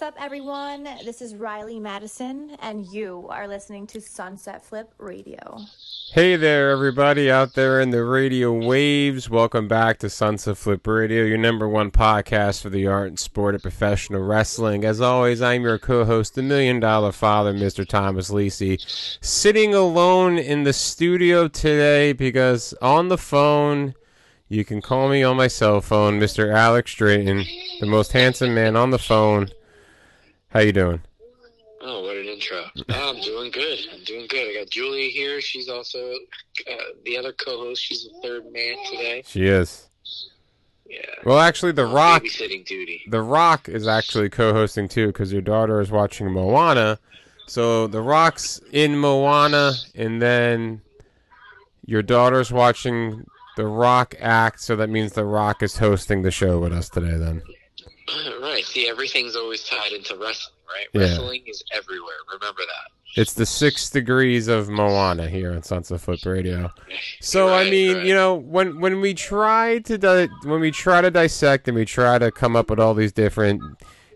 What's up, everyone? This is Riley Madison, and you are listening to Sunset Flip Radio. Hey there, everybody out there in the radio waves. Welcome back to Sunset Flip Radio, your number one podcast for the art and sport of professional wrestling. As always, I'm your co host, the million dollar father, Mr. Thomas Lisi, sitting alone in the studio today because on the phone, you can call me on my cell phone, Mr. Alex Drayton, the most handsome man on the phone. How you doing? Oh, what an intro! Oh, I'm doing good. I'm doing good. I got Julie here. She's also uh, the other co-host. She's the third man today. She is. Yeah. Well, actually, The On Rock, babysitting duty. The Rock is actually co-hosting too because your daughter is watching Moana. So The Rock's in Moana, and then your daughter's watching The Rock act. So that means The Rock is hosting the show with us today. Then. right. See, everything's always tied into wrestling, right? Yeah. Wrestling is everywhere. Remember that. It's the six degrees of Moana here on Sunset Flip Radio. So Right, I mean, right. you know, when when we try to di- when we try to dissect and we try to come up with all these different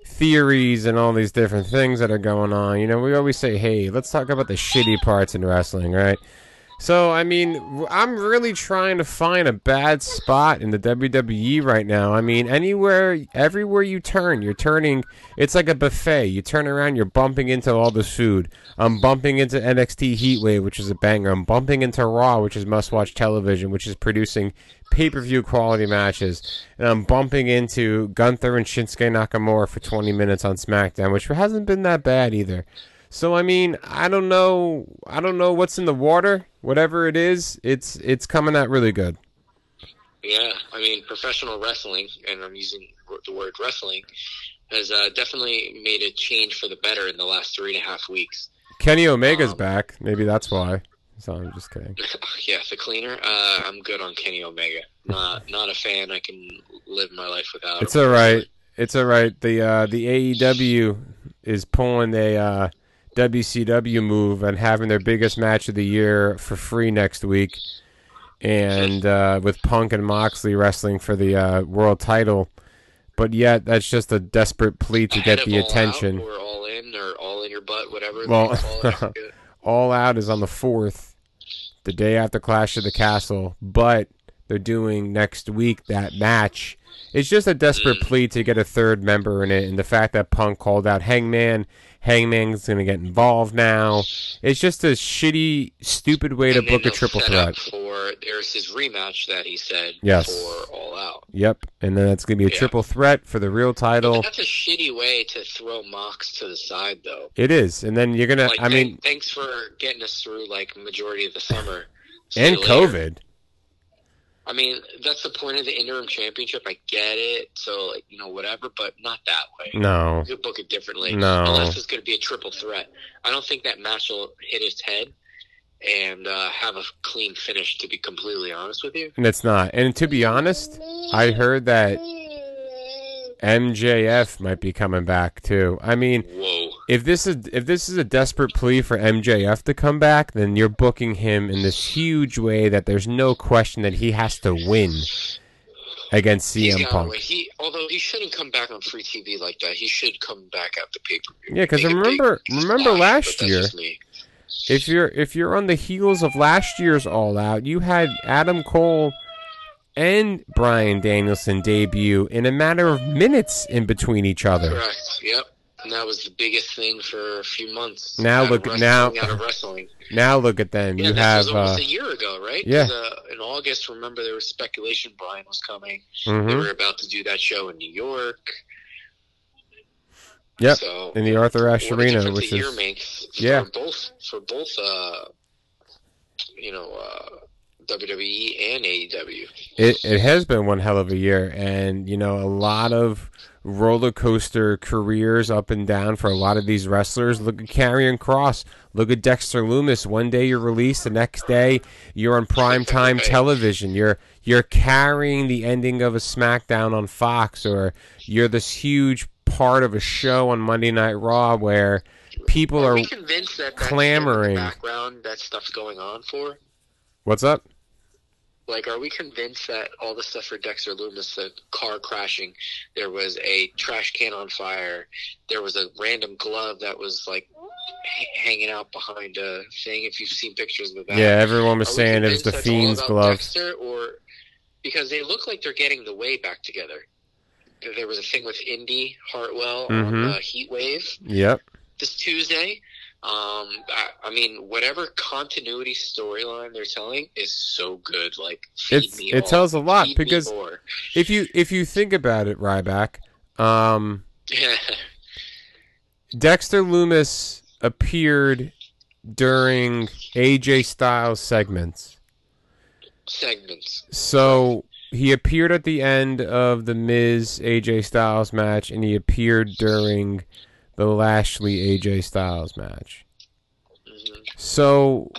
theories and all these different things that are going on, you know, we always say, "Hey, let's talk about the shitty parts in wrestling," right? So I mean, I'm really trying to find a bad spot in the WWE right now. I mean, anywhere, everywhere you turn, you're turning. It's like a buffet. You turn around, you're bumping into all this food. I'm bumping into NXT Heatwave, which is a banger. I'm bumping into Raw, which is must-watch television, which is producing pay-per-view quality matches. And I'm bumping into Gunther and Shinsuke Nakamura for 20 minutes on SmackDown, which hasn't been that bad either. So I mean, I don't know. I don't know what's in the water. Whatever it is, it's it's coming out really good. Yeah, I mean, professional wrestling, and I'm using the word wrestling, has uh, definitely made a change for the better in the last three and a half weeks. Kenny Omega's Um, back. Maybe that's why. So I'm just kidding. yeah, the cleaner. Uh, I'm good on Kenny Omega. Not not a fan. I can live my life without. It's him. all right. It's all right. The uh, the AEW is pulling a uh, WCW move and having their biggest match of the year for free next week, and uh, with Punk and Moxley wrestling for the uh, world title. But yet, that's just a desperate plea to Ahead get the All attention. Out or all in or all in your butt, whatever. Well- they call it. I forget. All Out is on the fourth, the day after Clash of the Castle, but they're doing next week that match. It's just a desperate Mm. plea to get a third member in it, and the fact that Punk called out Hangman, Hangman's going to get involved now. It's just a shitty, stupid way to And book a triple threat. For there's his rematch that he said Yes. for All Out. Yep, and then it's going to be a Yeah. triple threat for the real title. That's a shitty way to throw Mox to the side, though. It is, and then you're gonna. Like, I mean, thanks for getting us through like majority of the summer. See and. COVID. I mean, that's the point of the interim championship. I get it. So, like, you know, whatever, but not that way. No, You could book it differently. No. Unless it's going to be a triple threat. I don't think that match will hit his head and uh, have a clean finish, to be completely honest with you. and it's not. And to be honest, I heard that MJF might be coming back too. I mean, Whoa. if this is if this is a desperate plea for MJF to come back, then you're booking him in this huge way that there's no question that he has to win against CM gotta Punk. He, although he shouldn't come back on free TV like that, he should come back at the pay per view. Yeah, 'cause remember- remember last year- If you're if you're on the heels of last year's All Out, you had Adam Cole and Bryan Danielson debut in a matter of minutes in between each other. Correct. Yep. And that was the biggest thing for a few months. Now Out look- now- out of wrestling. Now look at them. Yeah, you have was almost uh, a year ago, right? yeah. Uh, in August, remember there was speculation Brian was coming. They mhm. were about to do that show in New York. Yep, So in the Arthur Ashe Arena, which a year is makes for yeah. both for both uh, you know uh, WWE and AEW. it, it has been one hell of a year and you know a lot of roller coaster careers up and down for a lot of these wrestlers look at Karrion Kross look at Dexter Lumis one day you're released the next day you're on prime time television you're you're carrying the ending of a SmackDown on Fox or you're this huge part of a show on Monday Night Raw where people Are are convinced that clamoring. background that stuff's going on for? what's up Like, are we convinced that all the stuff for Dexter Lumis, the car crashing, there was a trash can on fire, there was a random glove that was like h- hanging out behind a thing? If you've seen pictures of that, Yeah, everyone was Are saying it was the Fiend's glove. Dexter, or because they look like they're getting the way back together. There was a thing with Indi Hartwell on Mhm. the Heat Wave Yep. this Tuesday. Um, I, I mean, whatever continuity storyline they're telling is so good. Like, feed It's me it all. tells a lot Feed because if you if you think about it, Ryback, um, Dexter Lumis appeared during AJ Styles segments. segments. So he appeared at the end of the Miz AJ Styles match, and he appeared during the Lashley AJ Styles match. hmm So,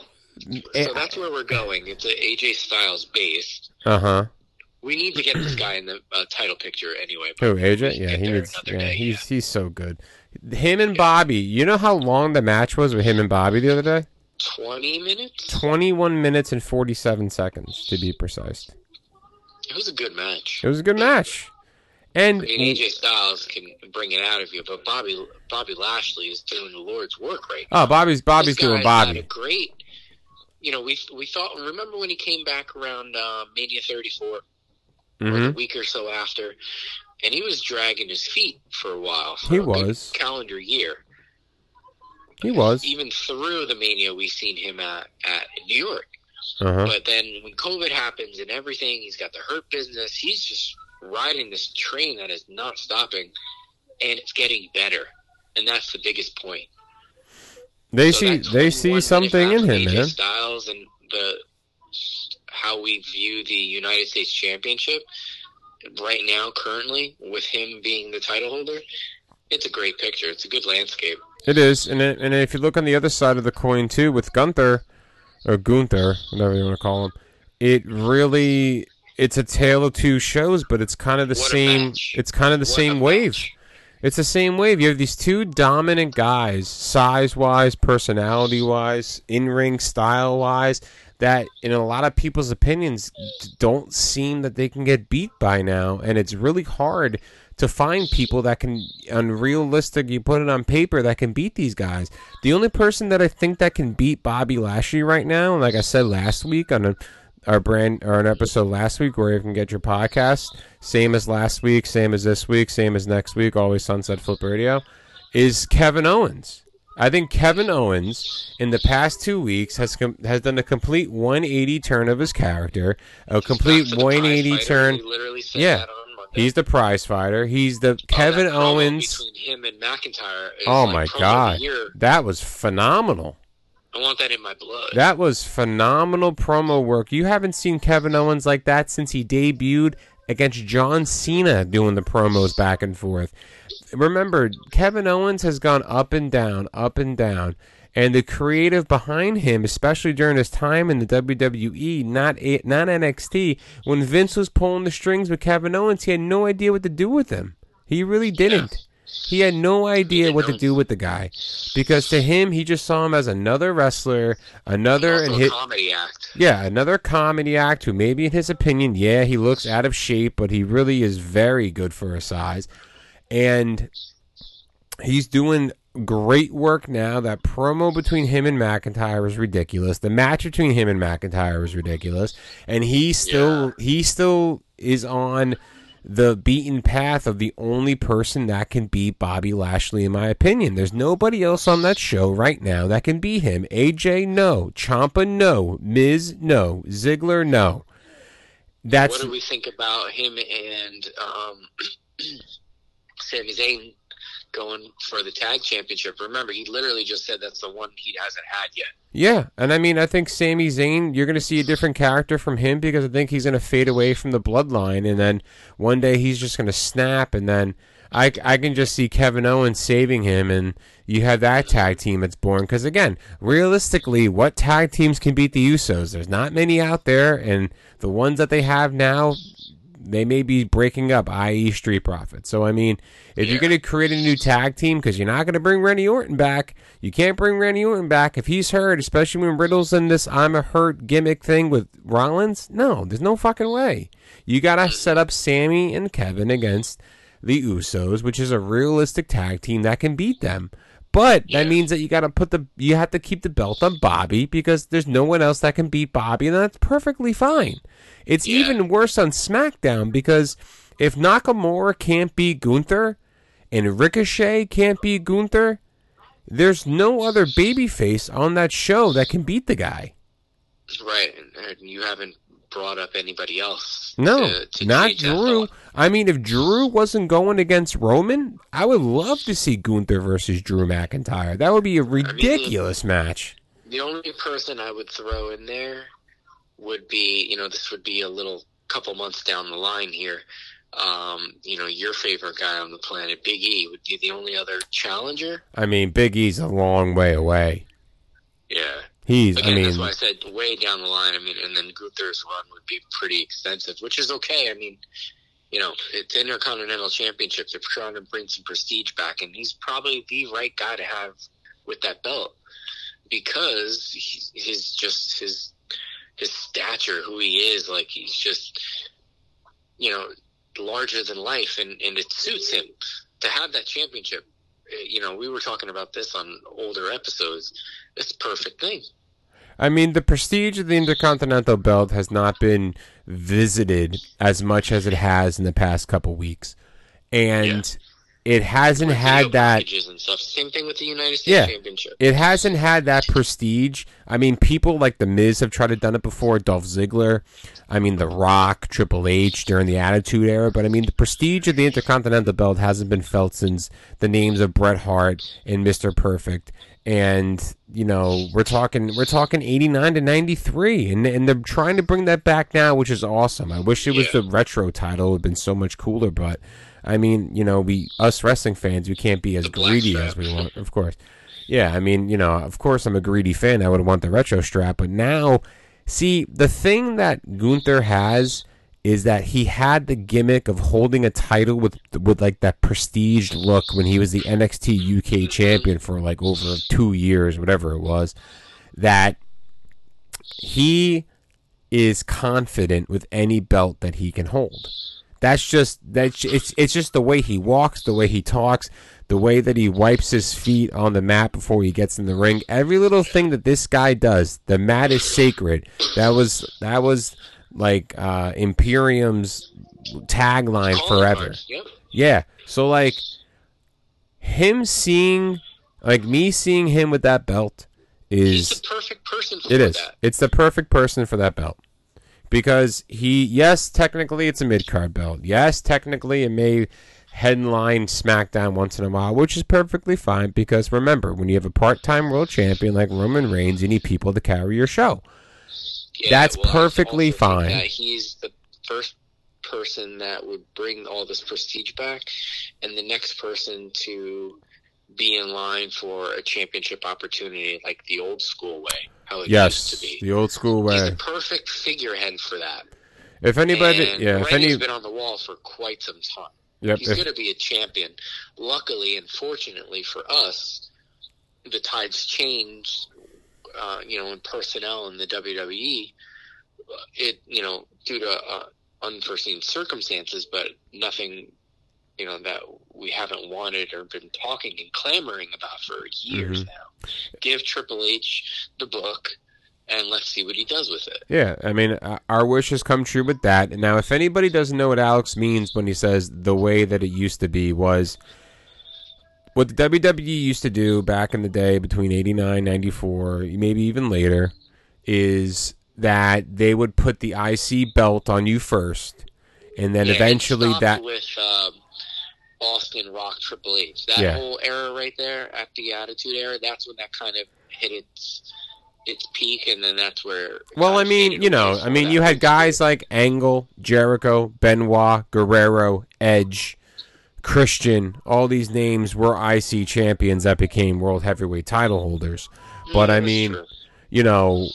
So that's where we're going. It's an AJ Styles based. uh huh. We need to get this guy in the uh, title picture anyway. Who AJ? Yeah, he needs. Yeah, day, he's he's so good. Him and Bobby. You know how long the match was with him and Bobby the other day? twenty minutes. Twenty-one minutes and forty-seven seconds to be precise. It was a good match. It was a good match. And I mean, AJ Styles can bring it out of you, but Bobby Bobby Lashley is doing the Lord's work right now. oh, Bobby's Bobby's doing Bobby. a great. You know, we we thought. Remember when he came back around uh, Mania 34, or hmm a week or so after, and he was dragging his feet for a while. For He a was. calendar year. He was. Even through the Mania, we seen him at at New York. Uh huh. But then when COVID happens and everything, he's got the hurt business. He's just riding this train that is not stopping, and it's getting better. And that's the biggest point. They So see they see something in him, man. Styles and the how we view the United States Championship right now, currently, with him being the title holder, it's a great picture. It's a good landscape. It is, and it, and if you look on the other side of the coin too, with Gunther or Gunther, whatever you want to call him, it really it's a tale of two shows, but it's kind of the What same. It's kind of the What same wave. match. It's the same wave. You have these two dominant guys, size wise, personality wise, in ring style wise, that in a lot of people's opinions don't seem that they can get beat by now. And it's really hard to find people that can, unrealistic, you put it on paper, that can beat these guys. The only person that I think that can beat Bobby Lashley right now, like I said last week on a our brand or an episode last week where you can get your podcast, same as last week, same as this week, same as next week, always Sunset Flip Radio, is Kevin Owens. I think Kevin Owens in the past two weeks has com- has done a complete 180 turn of his character, a complete Back to the prize 180 turn. Literally Yeah. that on He's the prize fighter. He's the Oh, Kevin Owens. between him and McIntyre. Is Oh my promo of the god, that was phenomenal. I want that in my blood. That was phenomenal promo work. You haven't seen Kevin Owens like that since he debuted against John Cena doing the promos back and forth. Remember, Kevin Owens has gone up and down, up and down. And the creative behind him, especially during his time in the WWE, not A- not NXT, when Vince was pulling the strings with Kevin Owens, he had no idea what to do with him. He really didn't. He had no idea what to do with the guy because to him, he just saw him as another wrestler, another and hit. comedy act. Yeah, another comedy act who maybe in his opinion, yeah, he looks out of shape, but he really is very good for his size. And he's doing great work now. That promo between him and McIntyre was ridiculous. The match between him and McIntyre was ridiculous. And he still he still is on the beaten path of the only person that can beat Bobby Lashley, in my opinion. There's nobody else on that show right now that can beat him. AJ, no. Ciampa, no. Miz, no. Ziggler, no. That's what do we think about him and um, Sami Zayn going for the tag championship? Remember, he literally just said that's the one he hasn't had yet. Yeah, and I mean, I think Sami Zayn, you're going to see a different character from him because I think he's going to fade away from the bloodline, and then one day he's just going to snap, and then I, I can just see Kevin Owens saving him, and you have that tag team that's born. Because again, realistically, what tag teams can beat the Usos? There's not many out there, and the ones that they have now, they may be breaking up, i.e., Street Profits. So I mean, if you're going to create a new tag team because you're not going to bring Randy Orton back, you can't bring Randy Orton back if he's hurt, especially when Riddle's in this "I'm a hurt" gimmick thing with Rollins. No, there's no fucking way. You got to mm-hmm. set up Sami and Kevin against the Usos, which is a realistic tag team that can beat them. But that Yeah. means that you got to put the you have to keep the belt on Bobby because there's no one else that can beat Bobby, and that's perfectly fine. It's Yeah. even worse on SmackDown because if Nakamura can't beat Gunther and Ricochet can't beat Gunther, there's no other babyface on that show that can beat the guy. Right, and, you haven't brought up anybody else. No, to, to not Drew. I mean, if Drew wasn't going against Roman, I would love to see Gunther versus Drew McIntyre. That would be a ridiculous match. The only person I would throw in there would be, you know, this would be a little couple months down the line here. Um, you know, your favorite guy on the planet, Big E, would be the only other challenger. I mean, Big E's a long way away. Yeah. He's, Again, I mean, that's why I said way down the line. I mean, and then Gunther's run would be pretty extensive, which is okay. I mean, you know, it's Intercontinental Championship. They're trying to bring some prestige back, and he's probably the right guy to have with that belt because he's, just his his stature, who he is, like he's just you know larger than life, and and it suits him to have that championship. Uh, You know, we were talking about this on older episodes. It's a perfect thing. I mean, the prestige of the Intercontinental Belt has not been visited as much as it has in the past couple weeks, and it hasn't had that. Same thing with the United States Yeah. Championship. It hasn't had that prestige. I mean, people like The Miz have tried to done it before. Dolph Ziggler. I mean, The Rock, Triple H during the Attitude Era. But I mean, the prestige of the Intercontinental Belt hasn't been felt since the names of Bret Hart and Mister Perfect. And you know, we're talking we're talking eighty nine to ninety three, and and they're trying to bring that back now, which is awesome. I wish it was Yeah. the retro title; it would have been so much cooler. But I mean, you know, we us wrestling fans, we can't be as greedy strap. as we want, of course. Yeah, I mean, you know, of course I'm a greedy fan. I would want the retro strap, but now, see, the thing that Gunther has is that he had the gimmick of holding a title with with like that prestige look when he was the NXT UK champion for like over 2 years, whatever it was. That he is confident with any belt that he can hold. That's just that's it's it's just the way he walks, the way he talks, the way that he wipes his feet on the mat before he gets in the ring. Every little thing that this guy does, the mat is sacred. That was that was like uh, Imperium's tagline forever. Yeah. So like him seeing like me seeing him with that belt He's is the perfect person for it is. that. It's the perfect person for that belt. Because he, yes, technically it's a mid card belt. Yes, technically it may headline SmackDown once in a while, which is perfectly fine. Because remember, when you have a part time world champion like Roman Reigns, you need people to carry your show. Yeah, That's well, perfectly fine. that he's the first person that would bring all this prestige back, and the next person to be in line for a championship opportunity, like the old school way, how it Yes, used to be. the old school way. He's the perfect figurehead for that. If anybody, and yeah, if any, been on the wall for quite some time. yep, He's going to be a champion. Luckily and fortunately for us, the tides changed. Uh, you know, in personnel in the WWE, it you know due to uh, unforeseen circumstances, but nothing you know that we haven't wanted or been talking and clamoring about for years Mhm. now. Give Triple H the book, and let's see what he does with it. Yeah, I mean, our wish has come true with that. Now, if anybody doesn't know what Alex means when he says the way that it used to be was what the WWE used to do back in the day between 89, 94, maybe even later, is that they would put the IC belt on you first, and then Yeah, eventually that. with um, Austin Rock Triple H. That Yeah. whole era right there at the Attitude Era, that's when that kind of hit its its peak, and then that's where. Well, I mean, you know, I mean, you had guys like Angle, Jericho, Benoit, Guerrero, Edge, Christian. All these names were IC champions that became world heavyweight title holders. But Mm, I mean, you know,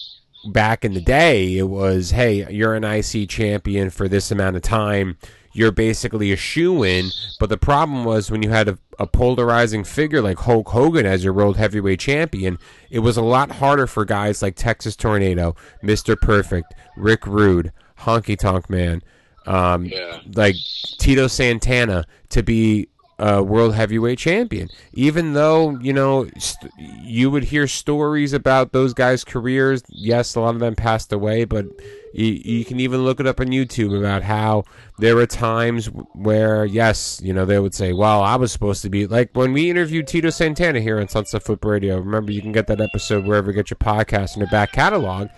back in the day, it was, hey, you're an IC champion for this amount of time. You're basically a shoe in. But the problem was when you had a, a polarizing figure like Hulk Hogan as your world heavyweight champion, it was a lot harder for guys like Texas Tornado, Mr. Perfect, Rick Rude, Honky Tonk Man, um, Yeah. like Tito Santana to be a world heavyweight champion. Even though you know st- you would hear stories about those guys' careers. Yes, a lot of them passed away, but you, you can even look it up on YouTube about how there were times where yes, you know they would say, "Well, I was supposed to be like when we interviewed Tito Santana here on Sunset Flip Radio." Remember, you can get that episode wherever you get your podcast in the back catalog.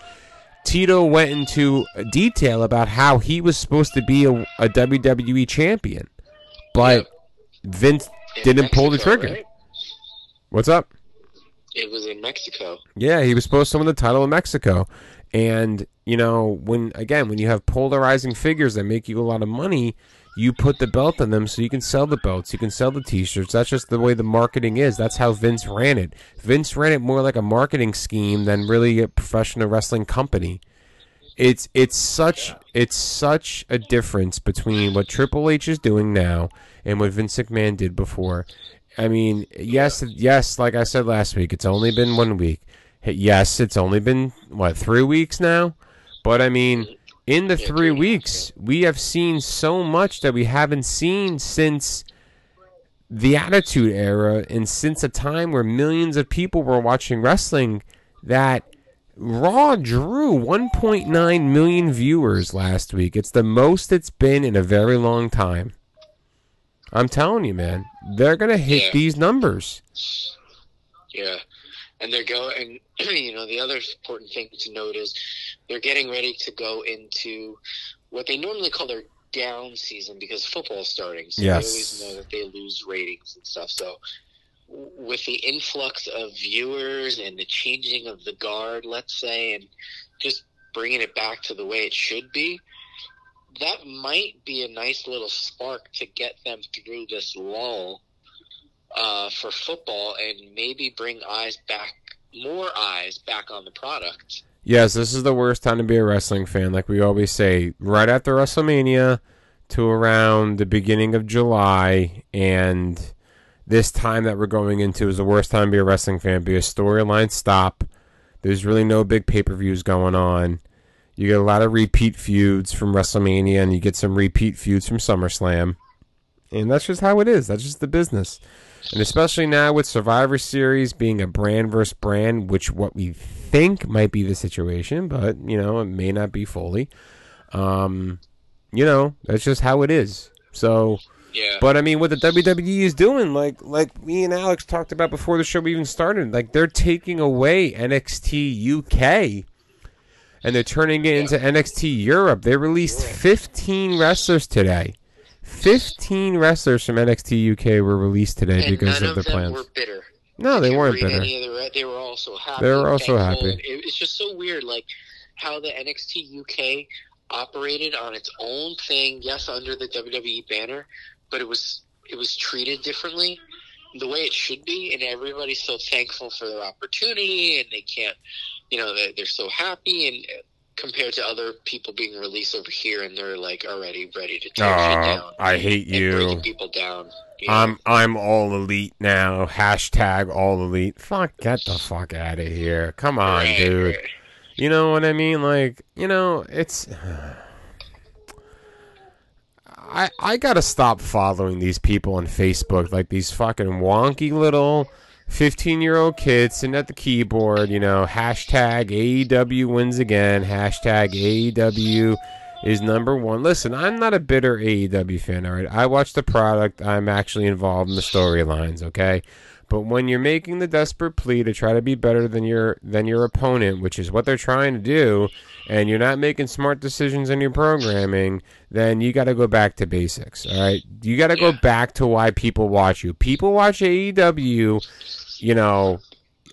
Tito went into detail about how he was supposed to be a, a WWE champion, but Vince In didn't pull the trigger. right? What's up? It was in Mexico. Yeah, he was supposed to win the title in Mexico. And, you know, when again, when you have polarizing figures that make you a lot of money, you put the belt on them so you can sell the belts, you can sell the t-shirts. That's just the way the marketing is. That's how Vince ran it. Vince ran it more like a marketing scheme than really a professional wrestling company. It's it's such it's such a difference between what Triple H is doing now and what Vince McMahon did before. I mean, yes, yes, like I said last week, it's only been one week. Yes, it's only been what three weeks now, but I mean, in the three three and a half, weeks, we have seen so much that we haven't seen since the Attitude Era, and since a time where millions of people were watching wrestling. That Raw drew 1.9 million viewers last week. It's the most it's been in a very long time. I'm telling you, man, they're gonna hit Yeah. these numbers. Yeah. And they're going, you know, the other important thing to note is they're getting ready to go into what they normally call their down season because football's starting. So Yes. they always know that they lose ratings and stuff. So with the influx of viewers and the changing of the guard, let's say, and just bringing it back to the way it should be, that might be a nice little spark to get them through this lull uh, for football and maybe bring eyes back, more eyes back on the product. Yes, this is the worst time to be a wrestling fan. Like we always say, right after WrestleMania to around the beginning of July, and this time that we're going into is the worst time to be a wrestling fan because storylines stop. There's really no big pay per views going on. You get a lot of repeat feuds from WrestleMania, and you get some repeat feuds from SummerSlam. And that's just how it is. That's just the business. And especially now with Survivor Series being a brand versus brand, which what we think might be the situation, but you know, it may not be fully. Um, you know, that's just how it is. So, Yeah. but I mean, what the WWE is doing, like like me and Alex talked about before the show even started, like they're taking away NXT UK and they're turning it into NXT Europe. They released 15 wrestlers today. 15 wrestlers from NXT UK were released today and because of the plans. were bitter. No, they weren't bitter. The, they were also happy. They were also happy. It, it's just so weird, like how the NXT UK operated on its own thing. Yes, under the WWE banner, but it was it was treated differently, the way it should be, and everybody's so thankful for their opportunity, and they can't, you know, they're, they're so happy, and uh, compared to other people being released over here, and they're like already ready to tear shit Oh, down I hate you. breaking people down. you know? I'm I'm all elite now. Hashtag all elite. Fuck, get the fuck out of here. Come on, Right, dude. right. You know what I mean? Like, you know, it's. I I gotta stop following these people on Facebook, like these fucking wonky little fifteen-year-old kids sitting at the keyboard. You know, hashtag AEW wins again. Hashtag AEW is number one. Listen, I'm not a bitter AEW fan. All right, I watch the product. I'm actually involved in the storylines. Okay. But when you're making the desperate plea to try to be better than your than your opponent, which is what they're trying to do, and you're not making smart decisions in your programming, then you got to go back to basics. All right, you got to go back to why people watch you. People watch AEW. You know,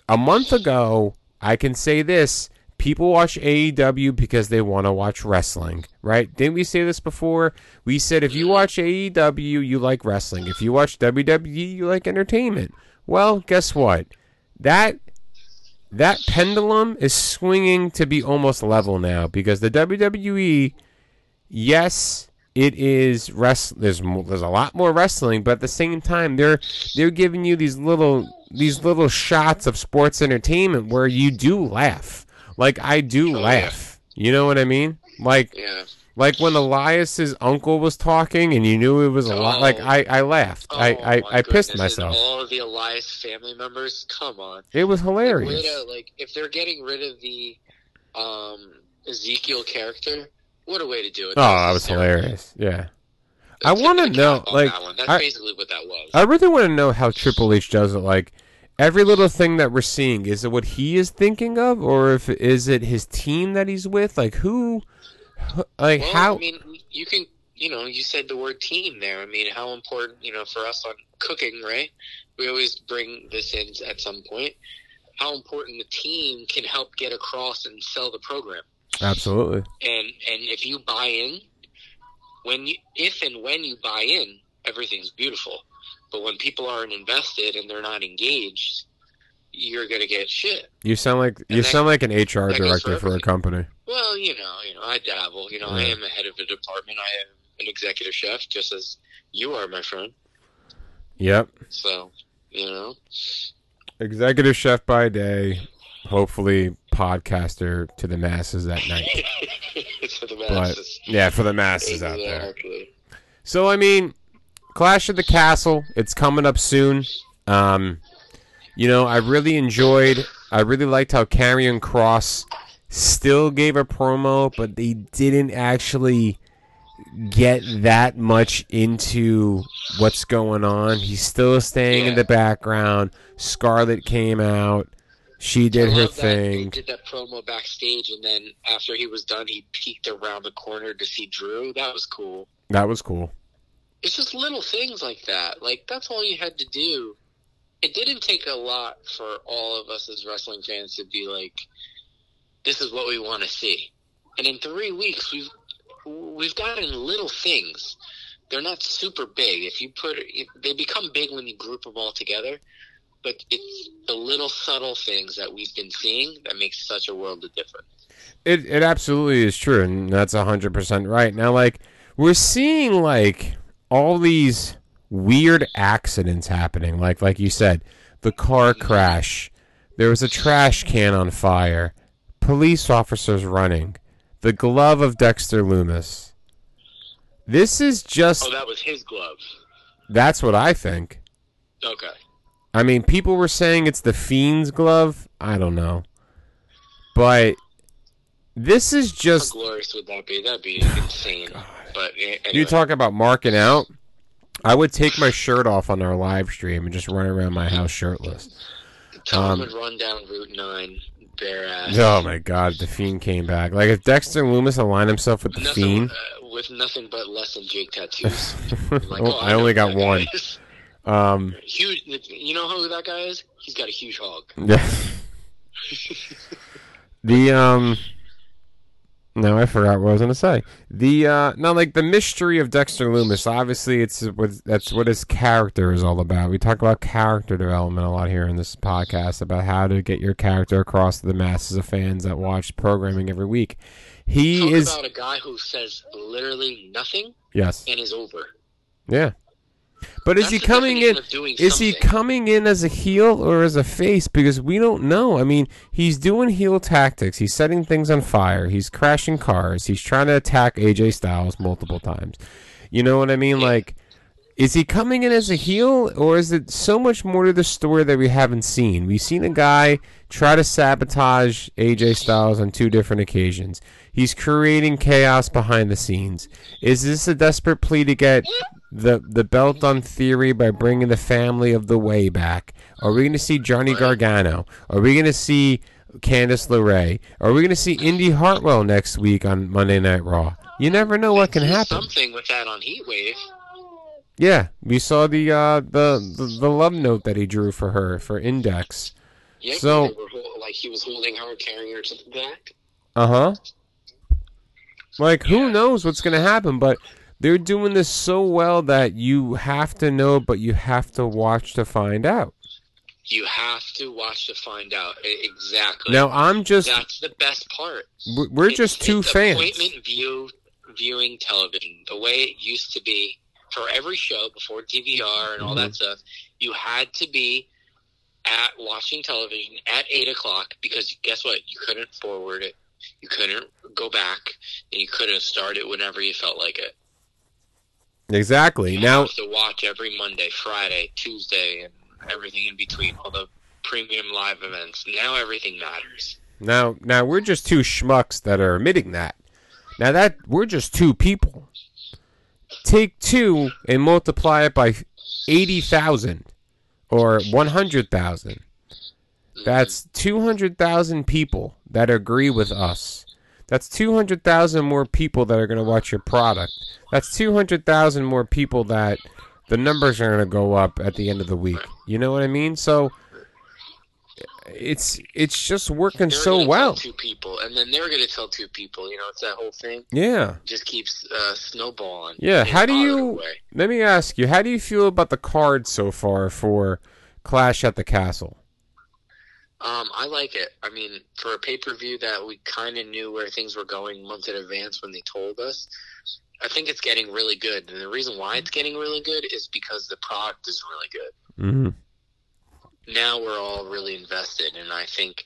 a month ago, I can say this: people watch AEW because they want to watch wrestling, right? Didn't we say this before? We said if you watch AEW, you like wrestling. If you watch WWE, you like entertainment. Well, guess what? That that pendulum is swinging to be almost level now because the WWE, yes, it is rest. There's there's a lot more wrestling, but at the same time, they're they're giving you these little these little shots of sports entertainment where you do laugh. Like I do Oh, yeah. laugh. You know what I mean? Like Yeah. like when Elias's uncle was talking and you knew it was a lot. Like Oh. I I laughed. I Oh, I, my I pissed goodness, and myself. all of the Elias family members, come on. It was hilarious. way to, like, if they're getting rid of the um, Ezekiel character, what a way to do it. Oh, that was hysterical. hilarious. Yeah. I wanna know, like, that. That's I- basically what that was. I really want to know how Triple H does it. Like every little thing that we're seeing, is it what he is thinking of, or if is it his team that he's with? Like who? who- Like well, how? I mean, you can, you know, you said the word team there. I mean, how important, you know, for us on cooking, right? We always bring this in at some point. How important the team can help get across and sell the program. Absolutely. and and if you buy in when you if and when you buy in everything's beautiful. But when people aren't invested and they're not engaged you're gonna get shit. You sound like you that- sound like an HR director for for a company. well you know you know i dabble. You know i am a head of a department. I am an executive chef just as you are my friend. Yep. so you know. Executive chef by day, hopefully podcaster to the masses that night. for the But yeah, for the masses out there. So I mean, Clash of the Castle, it's coming up soon. Um, you know, I really enjoyed. I really liked how Karrion Kross still gave a promo, but they didn't actually get that much into what's going on. He's still staying in the background. Scarlett came out. She did her love that They thing. did that promo backstage, and then after he was done, he peeked around the corner to see Drew. That was cool. That was cool. It's just little things like that. Like that's all you had to do. It didn't take a lot for all of us as wrestling fans to be like, "This is what we want to see." And in three weeks, we've we've gotten little things. They're not super big. If you put, they become big when you group them all together. But it's the little subtle things that we've been seeing that makes such a world of difference. It it absolutely is true, and that's hundred percent right. Now, like we're seeing like all these weird accidents happening. Like like you said, the car crash. There was a trash can on fire. Police officers running. The glove of Dexter Lumis. This is just Oh, that was his glove. that's what I think. Okay. I mean, people were saying it's the Fiend's glove. I don't know. But this is just. How glorious would that be? That'd be insane. But anyway. You talk about marking out. I would take my shirt off on our live stream and just run around my house shirtless. Tom um, would run down Route 9 bare ass. Oh my god, the fiend came back. Like if Dexter Lumis aligned himself with the Nothing, fiend. uh, with nothing but less than Jake tattoos. Like, Oh, I know only got one. is. Um, Huge. You know who that guy is? He's got a huge hog. yeah. the um. No, I forgot what I was gonna say. The uh, no, like the mystery of Dexter Lumis. Obviously, it's what that's what his character is all about. We talk about character development a lot here in this podcast about how to get your character across to the masses of fans that watch programming every week. He Talk is about a guy who says literally nothing yes, and is over. yeah. But is That's he coming in? Is he coming in as a heel or as a face? Because we don't know. I mean, he's doing heel tactics. He's setting things on fire. He's crashing cars. He's trying to attack AJ Styles multiple times. You know what I mean? Yeah. Like, is he coming in as a heel or is it so much more to the story that we haven't seen? We've seen a guy try to sabotage AJ Styles on two different occasions. He's creating chaos behind the scenes. Is this a desperate plea to get the the belt on theory by bringing the family of the way back? Are we going to see Johnny Gargano? Are we going to see Candice LeRae? Are we going to see Indi Hartwell next week on Monday Night Raw? You never know what can happen. Something with that on Heatwave. Yeah, we saw the uh the, the the love note that he drew for her for Index. Yeah, So- were like he was holding her, carrying her to the back. Uh huh. Like who knows what's gonna happen, but they're doing this so well that you have to know, but you have to watch to find out. You have to watch to find out exactly. Now I'm just That's the best part. we- we're It's- just two it's fans. Appointment view viewing television, the way it used to be for every show before DVR and all Mm-hmm. that stuff. You had to be at watching television at eight o'clock because guess what? You couldn't forward it, you couldn't go back, and you couldn't start it whenever you felt like it. Exactly. You Now have to watch every Monday, Friday, Tuesday, and everything in between, all the premium live events. Now everything matters. Now, now we're just two schmucks that are admitting that. Now that we're just two people. Take two and multiply it by eighty thousand or one hundred thousand. That's two hundred thousand people that agree with us. That's two hundred thousand more people that are going to watch your product. That's two hundred thousand more people that the numbers are going to go up at the end of the week. You know what I mean? So it's it's just working They're so well. Two people, and then they're going to tell two people. You know, it's that whole thing. Yeah. Just keeps uh, snowballing. Yeah, how do you- way. Let me ask you, how do you feel about the card so far for Clash at the Castle? Um, I like it. I mean, for a pay per view that we kind of knew where things were going months in advance when they told us, I think it's getting really good. And the reason why it's getting really good is because the product is really good. Mm-hmm. now we're all really invested and i think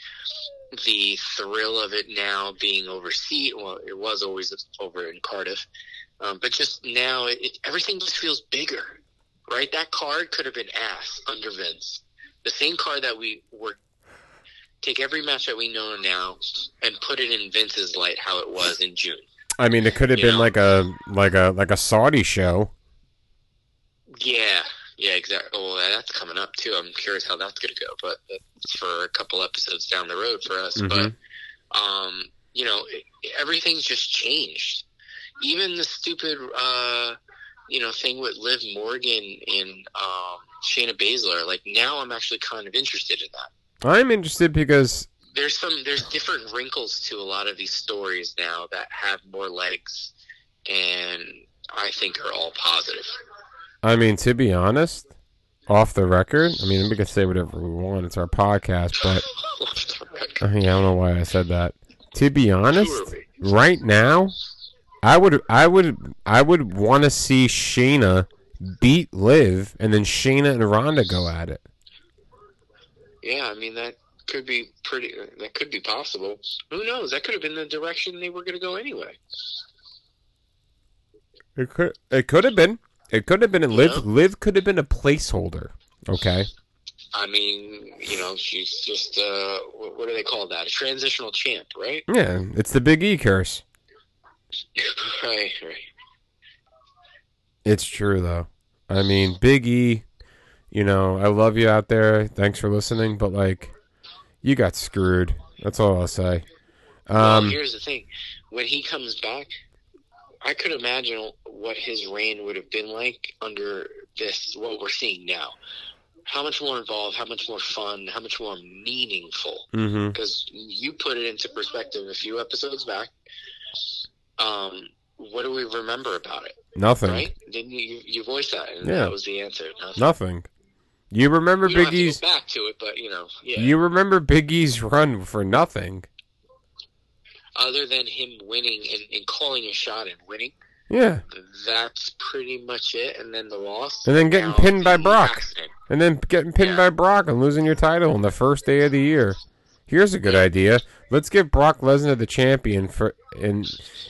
the thrill of it now being overseas well it was always over in cardiff um, but just now it, it, everything just feels bigger right that card could have been ass under vince the same card that we were take every match that we know now and put it in vince's light how it was in june I mean, it could have You been know? like a like a like a Saudi show. Yeah, yeah, exactly. Well, that's coming up too. I'm curious how that's going to go, but it's for a couple episodes down the road for us. Mhm. But um, you know, everything's just changed. Even the stupid, uh, you know, thing with Liv Morgan and um, Shayna Baszler. Like now, I'm actually kind of interested in that. I'm interested because There's some, there's different wrinkles to a lot of these stories now that have more legs, and I think are all positive. I mean, to be honest, off the record, I mean, we can say whatever we want. It's our podcast, but I mean, I don't know why I said that. To be honest, right now, I would, I would, I would want to see Shayna beat Liv, and then Shayna and Ronda go at it. Yeah, I mean that could be pretty. That could be possible. Who knows? That could have been the direction they were going to go anyway. It could, it could have been. It could have been. Liv, Yeah. Liv could have been a placeholder. Okay. I mean, you know, she's just uh, what, what do they call that? A transitional champ, right? Yeah, it's the Big E curse. right, right. It's true though. I mean, Big E, you know, I love you out there. Thanks for listening, but like, you got screwed. That's all I'll say. well, Um, here's the thing: when he comes back, I could imagine what his reign would have been like under this. What we're seeing now. How much more involved? How much more fun? How much more meaningful? because you put it into perspective a few episodes back. Um, what do we remember about it? nothing. Right? Didn't you? You, voiced that, and Yeah. that was the answer. Nothing. Nothing. You remember We don't Big have to E's? go back to it, but you know, yeah. You remember Big E's run for nothing? Other than him winning and, and calling a shot and winning, Yeah, that's pretty much it. And then the loss, And then getting pinned by Brock. accident. and then getting pinned Yeah. by Brock and losing your title on the first day of the year. Here's a good idea. Let's give Brock Lesnar the champion for, and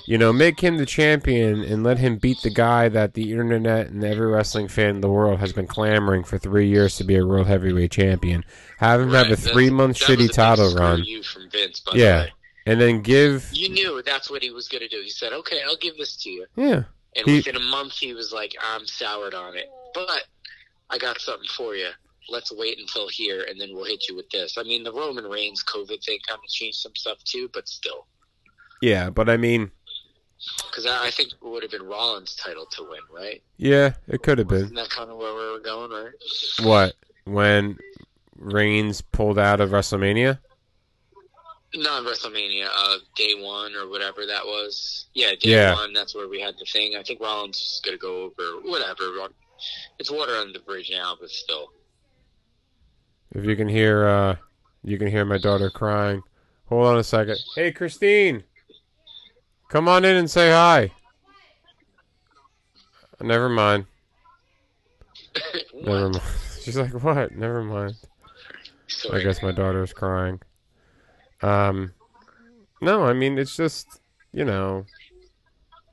you know, make him the champion and let him beat the guy that the internet and every wrestling fan in the world has been clamoring for three years to be a world heavyweight champion. Have him Right, have a three month that was a shitty title run. Vince, by the Yeah, way. and then give You knew that's what he was going to do. He said, "Okay, I'll give this to you." yeah, And He- within a month, he was like, I'm soured on it. But I got something for you. Let's wait until here, and then we'll hit you with this. I mean, the Roman Reigns COVID thing kind of changed some stuff too, but still. yeah. But I mean, Because I I think it would have been Rollins' title to win, right? yeah, it could have been Isn't that kind of where we were going, right? what when Reigns pulled out of WrestleMania. Not WrestleMania, uh, day one or whatever that was. Yeah, day Yeah. one, that's where we had the thing. I think Rollins is going to go over, whatever. It's water under the bridge now, but still. If you can hear, uh, you can hear my daughter crying. Hold on a second. Hey, Christine, come on in and say hi. Never mind. Never mind. She's like, what? Never mind. I guess my daughter's crying. Um, no, I mean it's just, you know.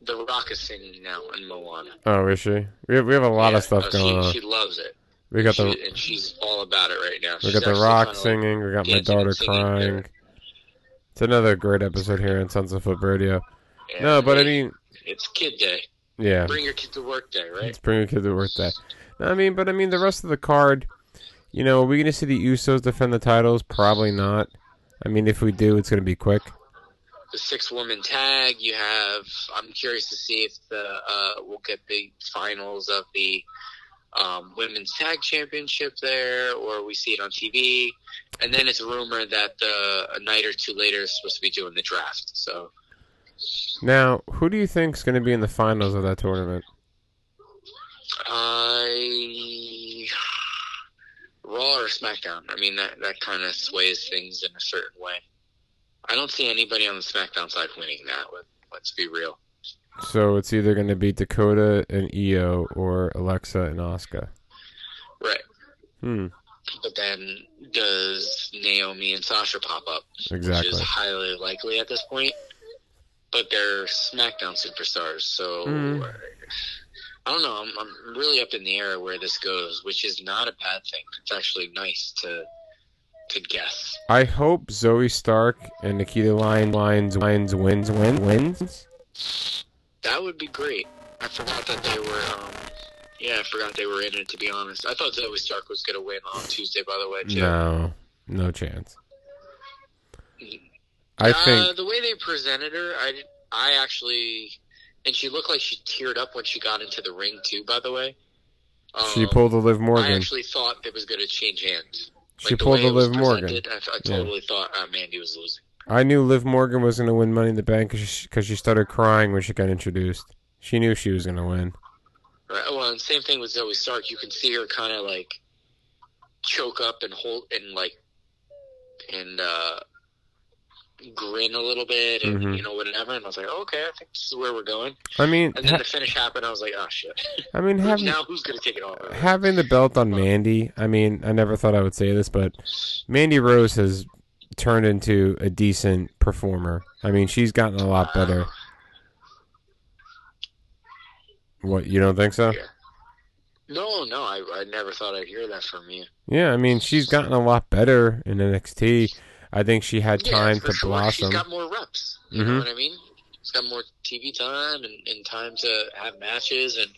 The Rock is singing now in Moana. Oh, is she? We have we have a lot Yeah, of stuff uh, going she, on. She loves it. We got She- the and she's all about it right now. we She's got the rock singing. We got my daughter crying. there. It's another great episode here on Sunset Flip Radio. Yeah, No, but I mean, it's kid day. yeah, Bring your kid to work day, right? it's bring your kid to work day. No, I mean, but I mean the rest of the card. You know, are we gonna see the Usos defend the titles? Probably not. I mean, if we do, it's gonna be quick. The six woman tag. You have. I'm curious to see if the uh, we'll get the finals of the um, women's tag championship there, or we see it on TV. And then it's rumored that uh, a night or two later is supposed to be doing the draft. So Now, who do you think is gonna be in the finals of that tournament? I Raw or SmackDown. I mean that that kind of sways things in a certain way. I don't see anybody on the SmackDown side winning that. Let, let's be real. So it's either gonna be Dakota and Io or Alexa and Asuka. Right. Hmm. But then does Naomi and Sasha pop up? Exactly. Which is highly likely at this point. But they're SmackDown superstars, so Mm. I don't know. I'm, I'm really up in the air where this goes, which is not a bad thing. It's actually nice to to guess. I hope Zoey Stark and Nikita Lion Lyons wins wins win wins. That would be great. I forgot that they were. Um, yeah, I forgot they were in it. To be honest, I thought Zoey Stark was going to win on Tuesday. By the way, too. No, no chance. I uh, think the way they presented her, I did- I actually, and she looked like she teared up when she got into the ring too. By the way, um, she pulled a Liv Morgan. I actually thought it was going to change hands. She Like, the pulled a Liv Morgan. I, I Yeah. totally thought uh, Mandy was losing. I knew Liv Morgan was going to win Money in the Bank because she, she started crying when she got introduced. She knew she was going to win. Right. Well, and same thing with Zoey Stark. You can see her kind of like choke up and hold and like and uh grin a little bit and Mhm. you know whatever. And I was like, okay, I think this is where we're going. I mean, And then ha- the finish happened. I was like, oh shit. I mean, having now who's gonna take it off? having the belt on Mandy. I mean, I never thought I would say this, but Mandy Rose has turned into a decent performer. I mean, she's gotten a lot better. What you don't think so? No, no, I, I never thought I'd hear that from you. Yeah, I mean, she's gotten a lot better in NXT. I think she had Yeah, time to sure. blossom. She's got more reps. You Mhm. know what I mean? She's got more TV time and, and time to have matches and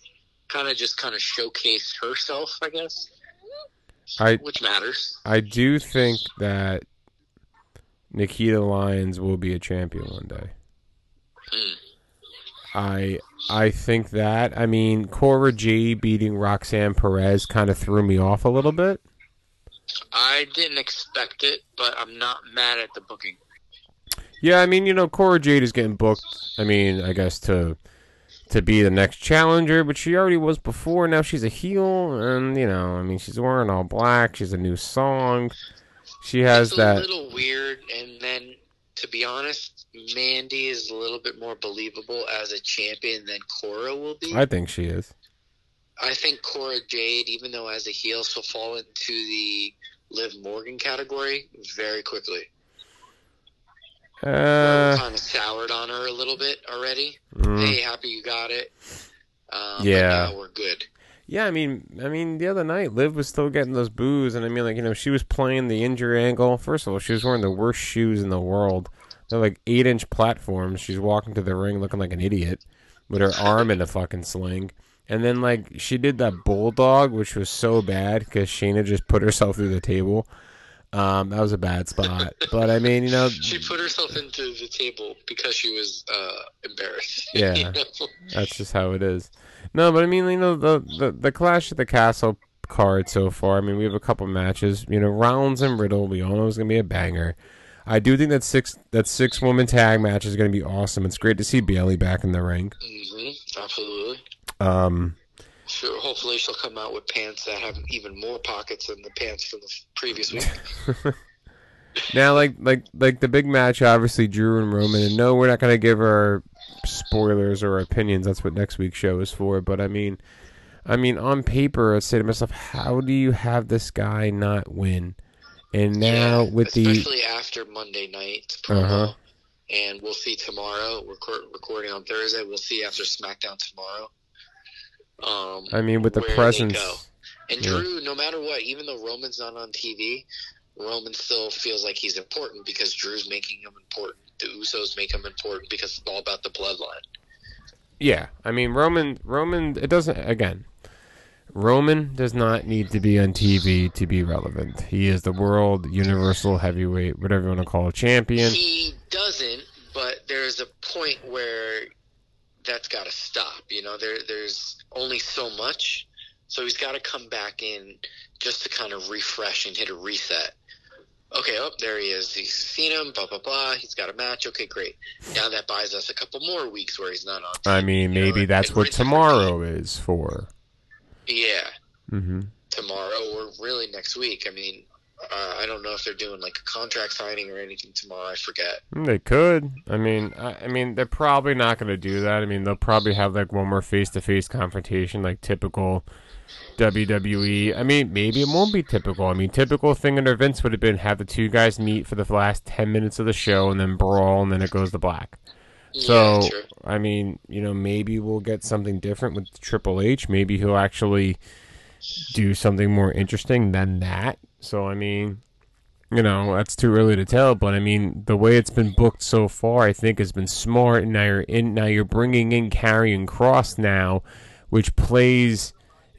kind of just kind of showcase herself, I guess, I which matters. I do think that Nikita Lyons will be a champion one day. Mm. I I think that. I mean, Cora Jade beating Roxanne Perez kind of threw me off a little bit. I didn't expect it, but I'm not mad at the booking. Yeah, I mean, you know, Cora Jade is getting booked. I mean, I guess to to be the next challenger, but she already was before. Now she's a heel, and you know, I mean, she's wearing all black. She's a new song. She has it's a that. little weird, and then to be honest, Mandy is a little bit more believable as a champion than Cora will be. I think she is. I think Cora Jade, even though as a heel, she'll fall into the Liv Morgan category very quickly. Uh, kind of soured on her a little bit already. mm. Hey, happy you got it. Um, Yeah. We're good. Yeah, I mean, I mean, the other night, Liv was still getting those boos, and I mean, like, you know, she was playing the injury angle. First of all, she was wearing the worst shoes in the world. They're like eight-inch platforms. She's walking to the ring looking like an idiot with her arm in a fucking sling. And then, like, she did that bulldog, which was so bad because Shayna just put herself through the table. Um, that was a bad spot. But I mean, you know, She put herself into the table because she was uh, embarrassed. Yeah. You know? That's just how it is. No, but I mean, you know, the, the the Clash at the Castle card so far. I mean, we have a couple matches. You know, Rollins and Riddle. We all know is gonna be a banger. I do think that six that six woman tag match is gonna be awesome. It's great to see Bayley back in the ring. Mhm, Absolutely. Um, Sure, hopefully she'll come out with pants that have even more pockets than the pants from the previous week. Now, like like like the big match, obviously Drew and Roman, and no, we're not gonna give our spoilers or opinions. That's what next week's show is for. But I mean, I mean, on paper, I say to myself, how do you have this guy not win? And now Yeah, with the especially after Monday night promo, Uh-huh. and we'll see tomorrow. We're recording on Thursday. We'll see after SmackDown tomorrow. Um, I mean, with the presence. And Yeah. Drew, no matter what, even though Roman's not on TV, Roman still feels like he's important because Drew's making him important. The Usos make him important because it's all about the bloodline. yeah, I mean Roman Roman. It doesn't again. Roman does not need to be on TV to be relevant. He is the world universal heavyweight, whatever you want to call it, champion. He doesn't, but there's a point where that's got to stop. You know, there there's only so much, so he's got to come back in just to kind of refresh and hit a reset. Okay, oh, there he is. He's seen him, blah blah blah. He's got a match. Okay, great. Now that buys us a couple more weeks where he's not on. I mean, know, maybe and- that's and what and tomorrow is for. Yeah, hmm tomorrow or really next week. I mean, uh, I don't know if they're doing like a contract signing or anything tomorrow. I forget. They could. I mean, I, I mean, they're probably not going to do that. I mean, they'll probably have like one more face-to-face confrontation, like typical WWE. I mean, maybe it won't be typical. I mean, typical thing under Vince would have been have the two guys meet for the last ten minutes of the show and then brawl, and then it goes to black. So, yeah. I mean, you know, maybe we'll get something different with Triple H. Maybe he'll actually do something more interesting than that. So, I mean, you know, that's too early to tell. But I mean, the way it's been booked so far, I think has been smart. And now you're in. Now you're bringing in Karrion Kross now, which plays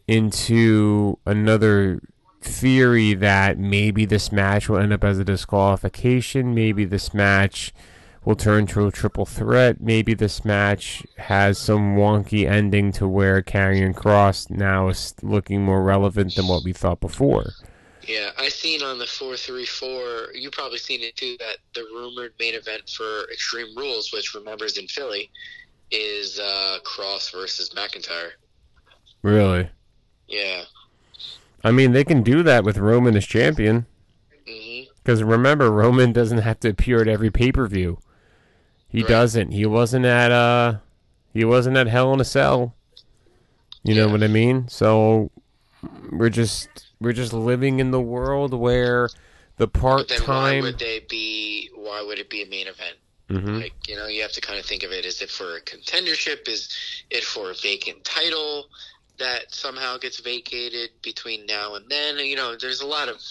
into another theory that maybe this match will end up as a disqualification. Maybe this match will turn to a triple threat. Maybe this match has some wonky ending to where Karrion Kross now is looking more relevant than what we thought before. Yeah, I seen on the four three four. You probably seen it too. That the rumored main event for Extreme Rules, which remembers in Philly, is uh, Kross versus McIntyre. Really? Yeah. I mean, they can do that with Roman as champion. Because remember, Roman doesn't have to appear at every pay per view. He Right. doesn't. He wasn't at uh, he wasn't at Hell in a Cell. You know what I mean? So we're just we're just living in the world where the part then why time. would they be? Why would it be a main event? Mhm. Like you know, you have to kind of think of it. Is it for a contendership? Is it for a vacant title that somehow gets vacated between now and then? You know, there's a lot of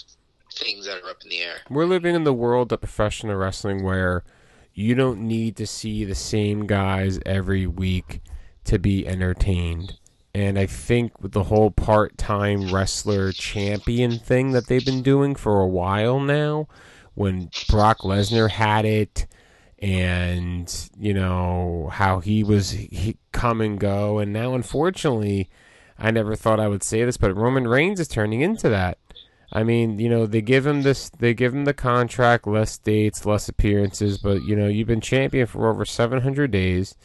things that are up in the air. We're living in the world of professional wrestling where you don't need to see the same guys every week to be entertained. And I think with the whole part time wrestler champion thing that they've been doing for a while now, when Brock Lesnar had it, and you know how he was he come and go, and now unfortunately, I never thought I would say this, but Roman Reigns is turning into that. I mean, you know, they give him this, they give him the contract, less dates, less appearances, but you know, you've been champion for over 700 days.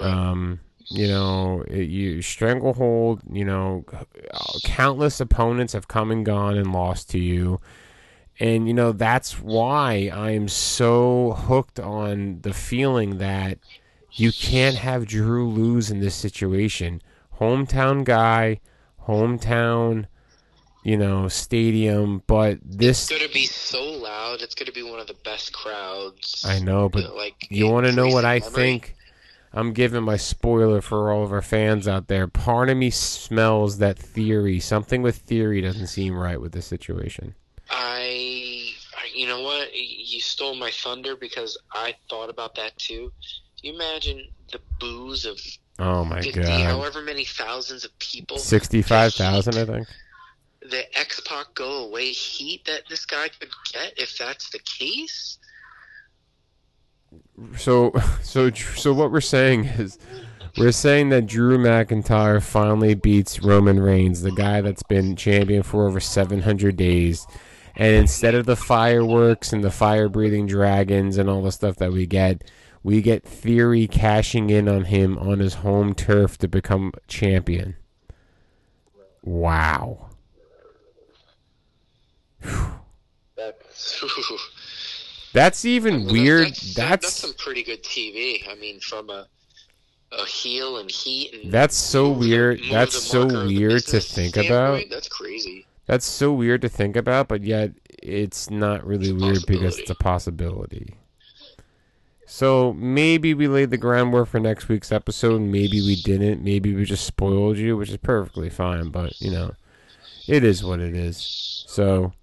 Um, you know, it, you stranglehold. You know, countless opponents have come and gone and lost to you, and you know that's why I am so hooked on the feeling that you can't have Drew lose in this situation. Hometown guy, hometown you know, stadium, but this It's gonna be so loud. It's gonna be one of the best crowds. I know, but like you want to know what I memory. think? I'm giving my spoiler for all of our fans out there. Part of me smells that theory. Something with theory doesn't seem right with this situation. I, you know what? You stole my thunder because I thought about that too. Can you imagine the booze of Oh my 50, god. however many thousands of people? 65,000, I think. The X Pac go away heat that this guy could get if that's the case. So, so, so what we're saying is, we're saying that Drew McIntyre finally beats Roman Reigns, the guy that's been champion for over 700 days. And instead of the fireworks and the fire-breathing dragons and all the stuff that we get, we get Theory cashing in on him on his home turf to become champion. Wow. That's That's even I mean, weird. That's, That's that's some pretty good TV. I mean, from a a heel and heat and that's so move weird. move That's so marker of the weird to think standpoint, about. That's crazy. That's so weird to think about, but yet it's not really It's weird because it's a possibility. So maybe we laid the groundwork for next week's episode. Maybe we didn't. Maybe we just spoiled you, which is perfectly fine. But you know, it is what it is. So,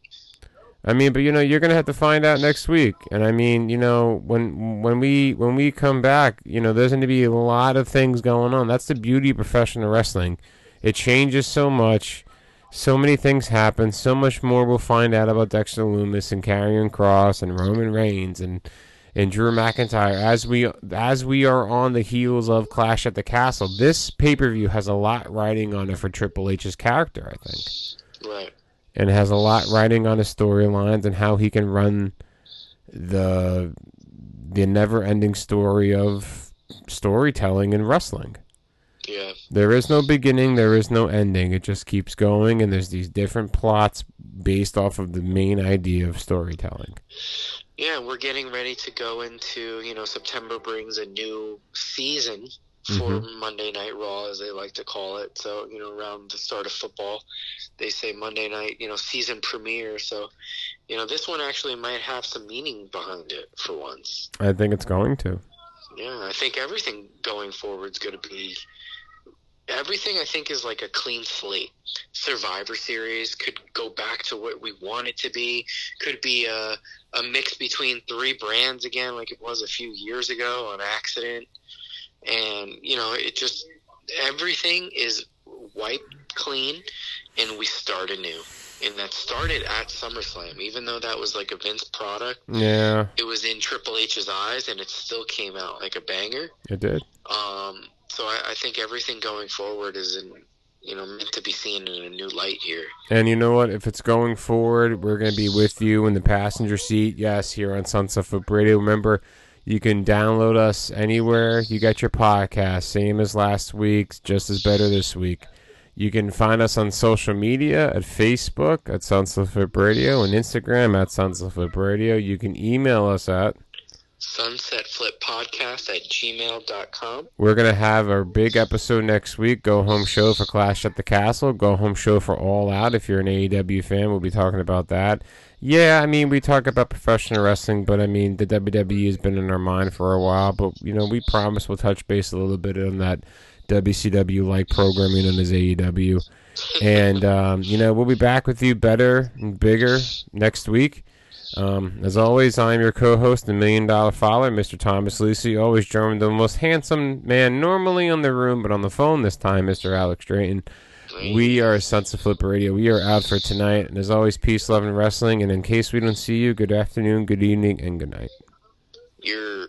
I mean, but you know, you're gonna have to find out next week. And I mean, you know, when when we when we come back, you know, there's going to be a lot of things going on. That's the beauty of professional wrestling. It changes so much. So many things happen. So much more we'll find out about Dexter Lumis and Karrion Kross and Roman Reigns and and Drew McIntyre as we as we are on the heels of Clash at the Castle. This pay per view has a lot riding on it for Triple H's character, I think, Right. And has a lot riding on his storylines and how he can run the the never ending story of storytelling in wrestling. Yeah. There is no beginning, there is no ending. It just keeps going, and there's these different plots based off of the main idea of storytelling. Yeah, we're getting ready to go into, you know, September brings a new season for Mm-hmm. Monday Night Raw, as they like to call it. So, you know, around the start of football, they say Monday night, you know, season premiere. So, you know, this one actually might have some meaning behind it for once. I think it's going to. Yeah, I think everything going forward is going to be. Everything I think is like a clean slate. Survivor Series could go back to what we want it to be. Could be a a mix between three brands again, like it was a few years ago on accident. And you know, it just everything is wiped clean, and we start anew. And that started at SummerSlam, even though that was like a Vince product Yeah, it was in Triple H's eyes, and it still came out like a banger. it did. Um, so I, I think everything going forward is in, you know, meant to be seen in a new light here. And you know what? If it's going forward, we're going to be with you in the passenger seat. Yes, here on Sunset Foot Radio. Remember, you can download us anywhere you get your podcast. Same as last week, just as better this week. You can find us on social media at Facebook at Sunset Foot Radio and Instagram at Sunset Foot Radio. You can email us at Sunset Flip Podcast at gmail.com. We're gonna have our big episode next week. Go home show for Clash at the Castle. Go home show for All Out. If you're an AEW fan, we'll be talking about that. Yeah, I mean we talk about professional wrestling, but I mean the WWE has been in our mind for a while. But you know we promise we'll touch base a little bit on that WCW like programming known as AEW. And um, you know we'll be back with you better and bigger next week. Um, as always, I'm your co-host, the Million Dollar Father, Mr. Thomas Lucy. Always joined the most handsome man normally on the room, but on the phone this time, Mr. Alex Drayton. We are Sunset Flip Radio. We are out for tonight, and as always, peace, love, and wrestling. And in case we don't see you, good afternoon, good evening, and good night. You're